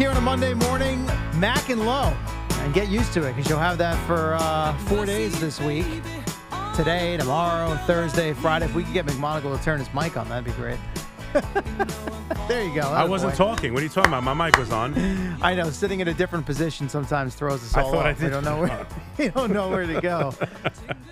Here on a Monday morning, Mac and Low. And get used to it because you'll have that for uh, four days this week. Today, tomorrow, Thursday, Friday. If we could get McMonagle to turn his mic on, that'd be great. there you go. I wasn't Attaboy. talking. What are you talking about? My mic was on. I know sitting in a different position sometimes throws us I all I off. We did don't know where we don't know where to go.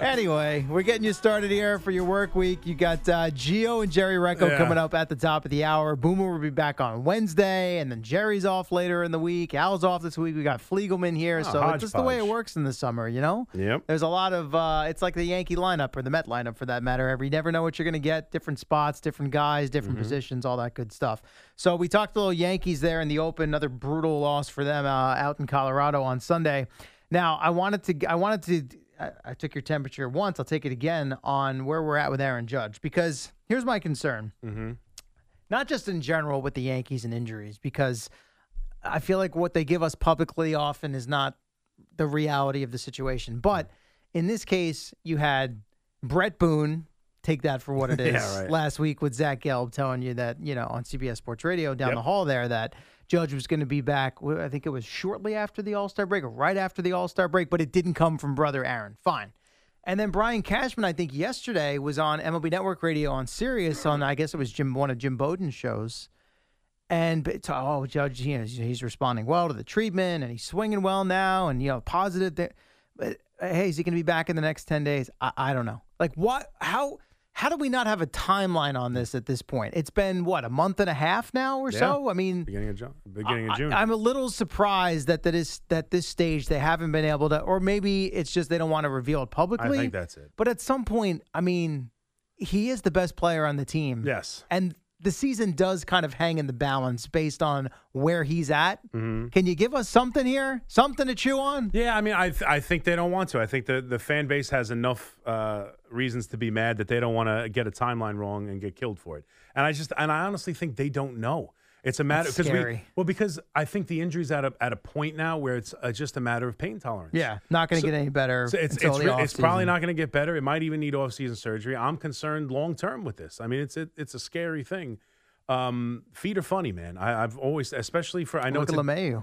anyway, we're getting you started here for your work week. You got uh, Gio and Jerry Recco Yeah. coming up at the top of the hour. Boomer will be back on Wednesday, and then Jerry's off later in the week. Al's off this week. We got Fliegelman here, Oh, so it's just the way it works in the summer, you know. Yep. There's a lot of uh, it's like the Yankee lineup or the Met lineup for that matter. Every you never know what you're going to get. Different spots, different guys, different Mm-hmm. positions, all that good stuff. So we talked a little Yankees there in the Open. Another brutal loss for them uh, out in Colorado on Sunday. Now I wanted to I wanted to I, I took your temperature once. I'll take it again on where we're at with Aaron Judge because here's my concern. Mm-hmm. Not just in general with the Yankees and injuries because I feel like what they give us publicly often is not the reality of the situation. But in this case, you had Bret Boone. Take that for what it is. Yeah, right. Last week with Zach Gelb telling you that, you know, on CBS Sports Radio down Yep. the hall there, that Judge was going to be back. I think it was shortly after the All Star break or right after the All Star break, but it didn't come from brother Aaron. Fine. And then Brian Cashman, I think yesterday was on MLB Network Radio on Sirius on, I guess it was Jim, one of Jim Bowden's shows. And oh, Judge, you know, he's, responding well to the treatment, and he's swinging well now, and you know, positive. There, but hey, is he going to be back in the next ten days? I, I don't know. Like what? How? How do we not have a timeline on this at this point? It's been what a month and a half now or Yeah. so. I mean, Beginning of June. Beginning of June. I, am a little surprised that that is that this stage they haven't been able to, or maybe it's just they don't want to reveal it publicly. I think that's it. But at some point, I mean, he is the best player on the team. Yes. And the season does kind of hang in the balance based on where he's at. Can you give us something here? Something to chew on? Yeah, I mean, I th- I think they don't want to. I think the the fan base has enough uh, reasons to be mad that they don't want to get a timeline wrong and get killed for it. And I just and I honestly think they don't know. It's a matter because we well because I think the injury's at a at a point now where it's uh, just a matter of pain tolerance. Yeah, not going to So- get any better. So it's it's, re- it's probably not going to get better. It might even need off-season surgery. I'm concerned long term with this. I mean, it's it, it's a scary thing. Um, feet are funny, man. I, I've always, especially for I know Look it's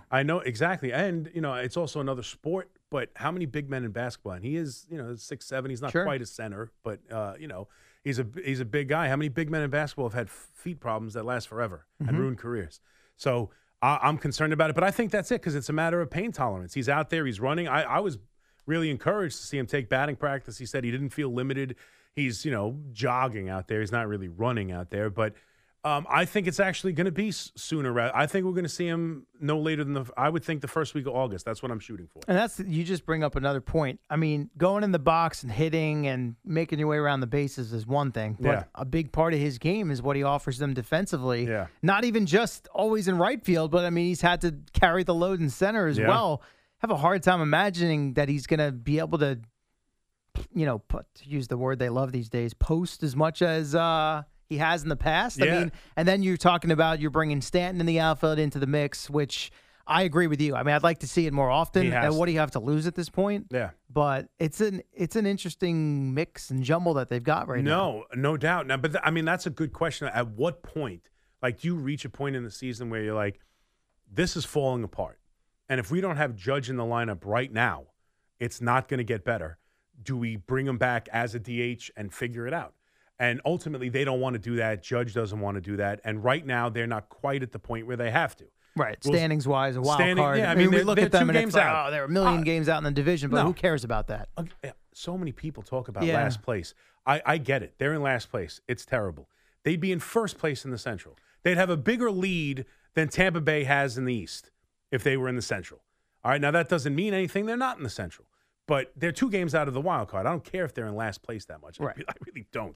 I know exactly, and you know it's also another sport. But how many big men in basketball? And he is, you know, six seven. He's not Sure. quite a center, but uh, you know, he's a he's a big guy. How many big men in basketball have had feet problems that last forever Mm-hmm. and ruin careers? So I, I'm concerned about it. But I think that's it because it's a matter of pain tolerance. He's out there. He's running. I, I was really encouraged to see him take batting practice. He said he didn't feel limited. He's you know jogging out there. He's not really running out there, but. Um, I think it's actually going to be sooner. I think we're going to see him no later than the. I would think the first week of August. That's what I'm shooting for. And that's you just bring up another point. I mean, going in the box and hitting and making your way around the bases is one thing, but Yeah. a big part of his game is what he offers them defensively. Yeah. Not even just always in right field, but I mean, he's had to carry the load in center as Yeah. well. Have a hard time imagining that he's going to be able to, you know, put to use the word they love these days, post as much as uh, he has in the past. I mean, and then you're talking about you're bringing Stanton in the outfield into the mix, which I agree with you. I mean, I'd like to see it more often. And what do you have to lose at this point? Yeah. But it's an it's an interesting mix and jumble that they've got right now. No, no doubt. Now, but th- I mean, that's a good question. At what point, like, do you reach a point in the season where you're like, this is falling apart, and if we don't have Judge in the lineup right now, it's not going to get better. Do we bring him back as a DH and figure it out? And ultimately, they don't want to do that. Judge doesn't want to do that. And right now, they're not quite at the point where they have to. Right, We'll- standings wise, a wild Standing- card. yeah, I I mean, mean, we look at them two and games it's like, out. oh, there are a million Uh, games out in the division, but no. who cares about that? So many people talk about Yeah. last place. I, I get it. They're in last place. It's terrible. They'd be in first place in the Central. They'd have a bigger lead than Tampa Bay has in the East if they were in the Central. All right, now that doesn't mean anything. They're not in the Central, but they're two games out of the wild card. I don't care if they're in last place that much. Right. I really don't.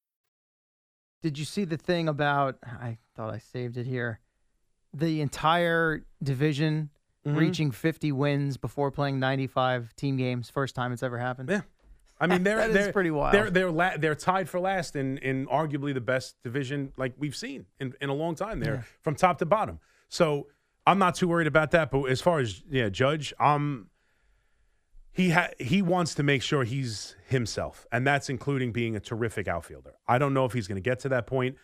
Did you see the thing about? I thought I saved it here. The entire division Mm-hmm. reaching 50 wins before playing 95 team games. First time it's ever happened. Yeah. I mean, they're they're, pretty wild. They're they're la- they're tied for last in in arguably the best division like we've seen in, in a long time. There from top to bottom. So I'm not too worried about that. But as far as yeah, Judge, um, he ha- he wants to make sure he's himself, and that's including being a terrific outfielder. I don't know if he's going to get to that point.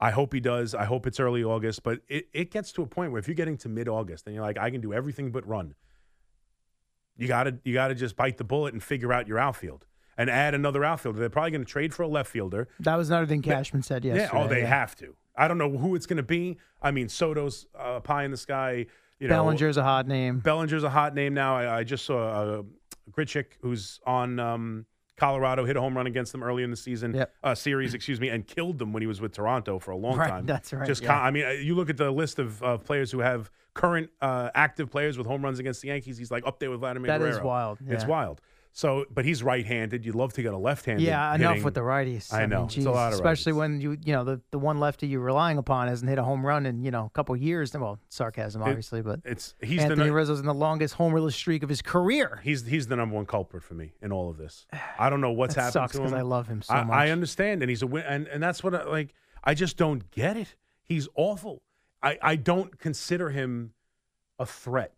I hope he does. I hope it's early August, but it, it gets to a point where if you're getting to mid August and you're like, I can do everything but run, you gotta you gotta just bite the bullet and figure out your outfield and add another outfielder. They're probably going to trade for a left fielder. That was another thing Cashman said yesterday. yeah, oh, they yeah. have to. I don't know who it's going to be. I mean, Soto's uh, pie in the sky. You know, Bellinger's a hot name. Bellinger's a hot name now. I, I just saw uh, Grichuk, who's on um, Colorado, hit a home run against them early in the season Yep. uh, series, excuse me, and killed them when he was with Toronto for a long Right, time. that's right, Just, yeah. con- I mean, uh, you look at the list of uh, players who have current uh, active players with home runs against the Yankees. He's like up there with Vladimir That is Guerrero. wild, It's wild. So, but he's right-handed. You'd love to get a left-handed. Yeah, enough hitting. with the righties. I mean, know. It's a lot of especially righties. when you you know the the one lefty you're relying upon hasn't hit a home run in you know a couple years. Well, sarcasm It- obviously, but It's he's Anthony the Rizzo's in the longest homerless streak of his career. he's he's the number one culprit for me in all of this. I don't know what's happened sucks to 'cause him. I love him so I, much. I understand, and he's a win, and and that's what I, like I just don't get it. He's awful. I I don't consider him a threat.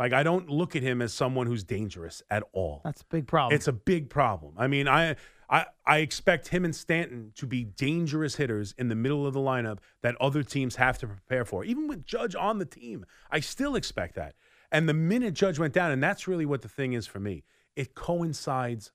Like I don't look at him as someone who's dangerous at all. That's a big problem. It's a big problem. I mean, I, I I expect him and Stanton to be dangerous hitters in the middle of the lineup that other teams have to prepare for. Even with Judge on the team, I still expect that. And the minute Judge went down, and that's really what the thing is for me, it coincides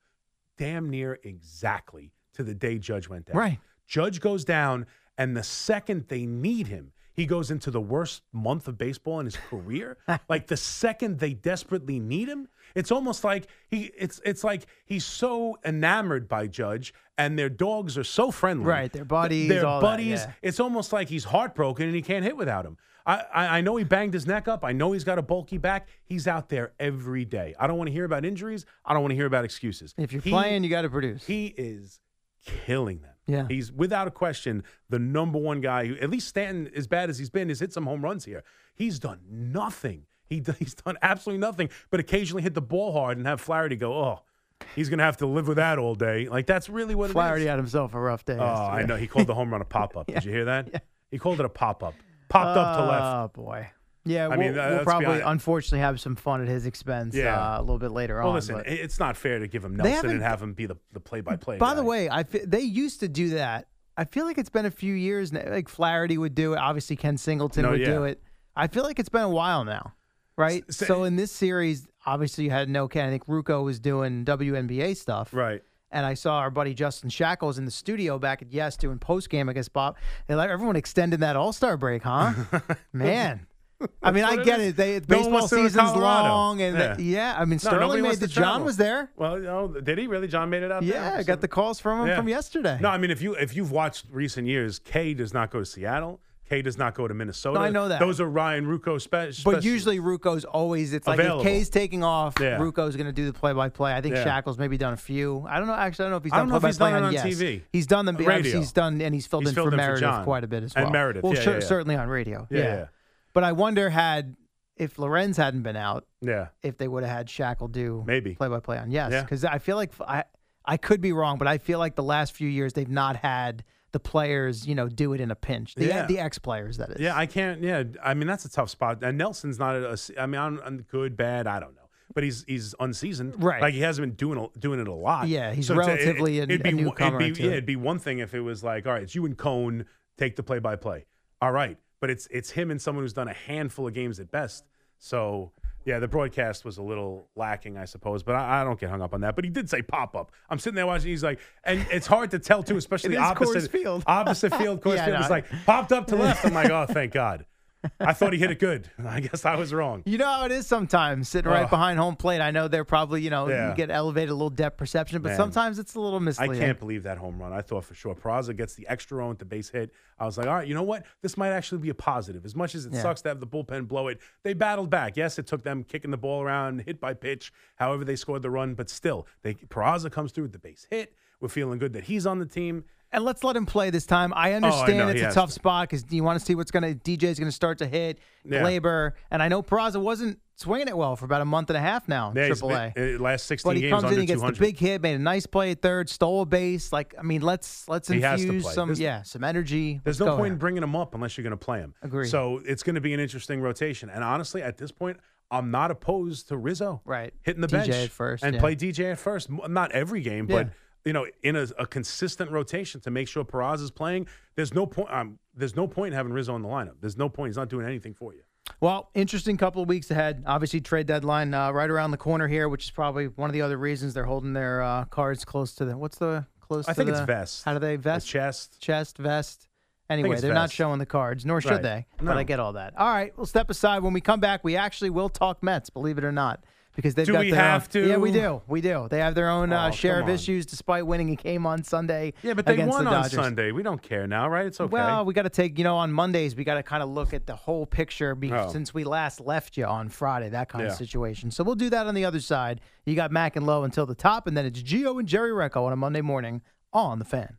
damn near exactly to the day Judge went down. Right. Judge goes down, and the second they need him, he goes into the worst month of baseball in his career. like the second they desperately need him, it's almost like he it's it's like he's so enamored by Judge, and their dogs are so friendly. Right, their buddies, Their all that, buddies. yeah. It's almost like he's heartbroken and he can't hit without him. I, I I know he banged his neck up. I know he's got a bulky back. He's out there every day. I don't want to hear about injuries. I don't want to hear about excuses. if you're He- playing, you got to produce. he is killing them. Yeah. He's without a question the number one guy who, at least Stanton, as bad as he's been, has hit some home runs here. He's done nothing. He, he's done absolutely nothing, but occasionally hit the ball hard and have Flaherty go, oh, he's going to have to live with that all day. Like, that's really what Flaherty it is. had himself a rough day. Oh, I know. He called the home run a pop up. Did you hear that? He called it a pop up. Popped up to left. Oh boy. Yeah, I we'll, mean, we'll probably unfortunately have some fun at his expense Yeah. uh, a little bit later Well, on. listen, but- it's not fair to give him Nelson and haven't- him be the, the play-by-play By the way, I they used to do that. I feel like it's been a few years now. Like Flaherty would do it. Obviously, Ken Singleton No, would yeah. do it. I feel like it's been a while now, right? S- s- so in this series, obviously you had no Ken. I think Ruocco was doing WNBA stuff, Right. And I saw our buddy Justin Shackil in the studio back at Yes doing post game against Bob. They like everyone extended that All Star break, huh? Man. I mean, I what it get it. They, No baseball season's long, and Yeah. yeah. I mean, No, Sterling wants made the. John was there. Well, no, did he really? John made it out there? Yeah, I got the calls from him Yeah. from yesterday. No, I mean if you if you've watched recent years, Kay does not go to Seattle. Kay does not go to Minnesota. No, I know that. Those are Ryan Ruocco spe- But usually Ruocco's always it's like Available. if Kay's taking off, Yeah. Ruocco's going to do the play-by-play. I think Yeah. Shackil maybe done a few. I don't know. Actually, I don't know if he's done if he's play-by-play done it on, on yes. TV. He's done them. Radio. He's done and he's filled He's in filled for for Meredith John. quite a bit as well. And. Meredith, well, yeah, yeah, yeah. certainly on radio. Yeah, Yeah, yeah. But I wonder had if Lorenz hadn't been out, yeah. if they would have had Shackil do Maybe. play-by-play on yes, Yeah. because I feel like I I could be wrong, but I feel like the last few years they've not had the players, you know, do it in a pinch. The Yeah. the ex players, that is. Yeah, I can't. Yeah, I mean that's a tough spot. And Nelson's not a. I mean, I'm, I'm good, bad. I don't know. But he's he's unseasoned, Right. Like he hasn't been doing a- doing it a lot. Yeah, he's a- relatively a- it'd a be, one- newcomer It'd be, yeah, it'd be one thing if it was like, all right, it's you and Cone take the play by play. All right, but it's it's him and someone who's done a handful of games at best. So yeah, the broadcast was a little lacking, I suppose. But I, I don't get hung up on that. But he did say pop up. I'm sitting there watching. He's like, and it's hard to tell too, especially It is Coors opposite Field. opposite field. Coors Yeah, Field no, was like popped up to left. I'm like, oh, thank God. I thought he hit it good. I guess I was wrong. You know how it is sometimes sitting right behind home plate. I know they're probably, you know, Yeah. you get elevated a little depth perception, but Man. sometimes it's a little misleading. I can't believe that home run. I thought for sure Peraza gets the extra run with the base hit. I was like, all right, you know what? This might actually be a positive. As much as it Yeah. sucks to have the bullpen blow it, they battled back. Yes, it took them kicking the ball around, hit by pitch, however they scored the run, but still, they Peraza comes through with the base hit. We're feeling good that he's on the team. And let's let him play this time. I understand know, it's a has tough to. spot because you want to see what's going to DJ's going to start to hit Yeah. Gleyber, and I know Peraza wasn't swinging it well for about a month and a half now. Yeah, Triple A. uh, last 16 But he games comes in, he gets 200. the big hit, made a nice play at third, stole a base. Like I mean, let's let's He has to infuse some There's- yeah some energy. There's Let's no point in bringing him up unless you're going to play him. Agree. So it's going to be an interesting rotation. And honestly, at this point, I'm not opposed to Rizzo. Right. Hitting the DJ bench at first, and yeah. play DJ at first. Not every game, but Yeah. You know, in a, a consistent rotation to make sure Peraz is playing. There's no point. Um, there's no point in having Rizzo in the lineup. There's no point. He's not doing anything for you. Well, interesting couple of weeks ahead. Obviously, trade deadline uh, right around the corner here, which is probably one of the other reasons they're holding their uh, cards close to the. What's the close? I to think it's the- vest. How do they The vest? chest. chest, vest. Anyway, they're not showing the cards, nor should Right. they. No. But I get all that. All right, we'll step aside. When we come back, we actually will talk Mets, believe it or not, because they've Do got we their own- have to? Yeah, we do. We do. They have their own uh, Oh, share of issues, despite winning a game on Sunday. Yeah, but they won the on Sunday. We don't care now, right? It's okay. Well, we got to take, you know, on Mondays, we got to kind of look at the whole picture Oh. since we last left you on Friday, that kind Yeah. of situation. So we'll do that on the other side. You got Mac and Low until the top, and then it's Gio and Jerry Recco on a Monday morning on the fan.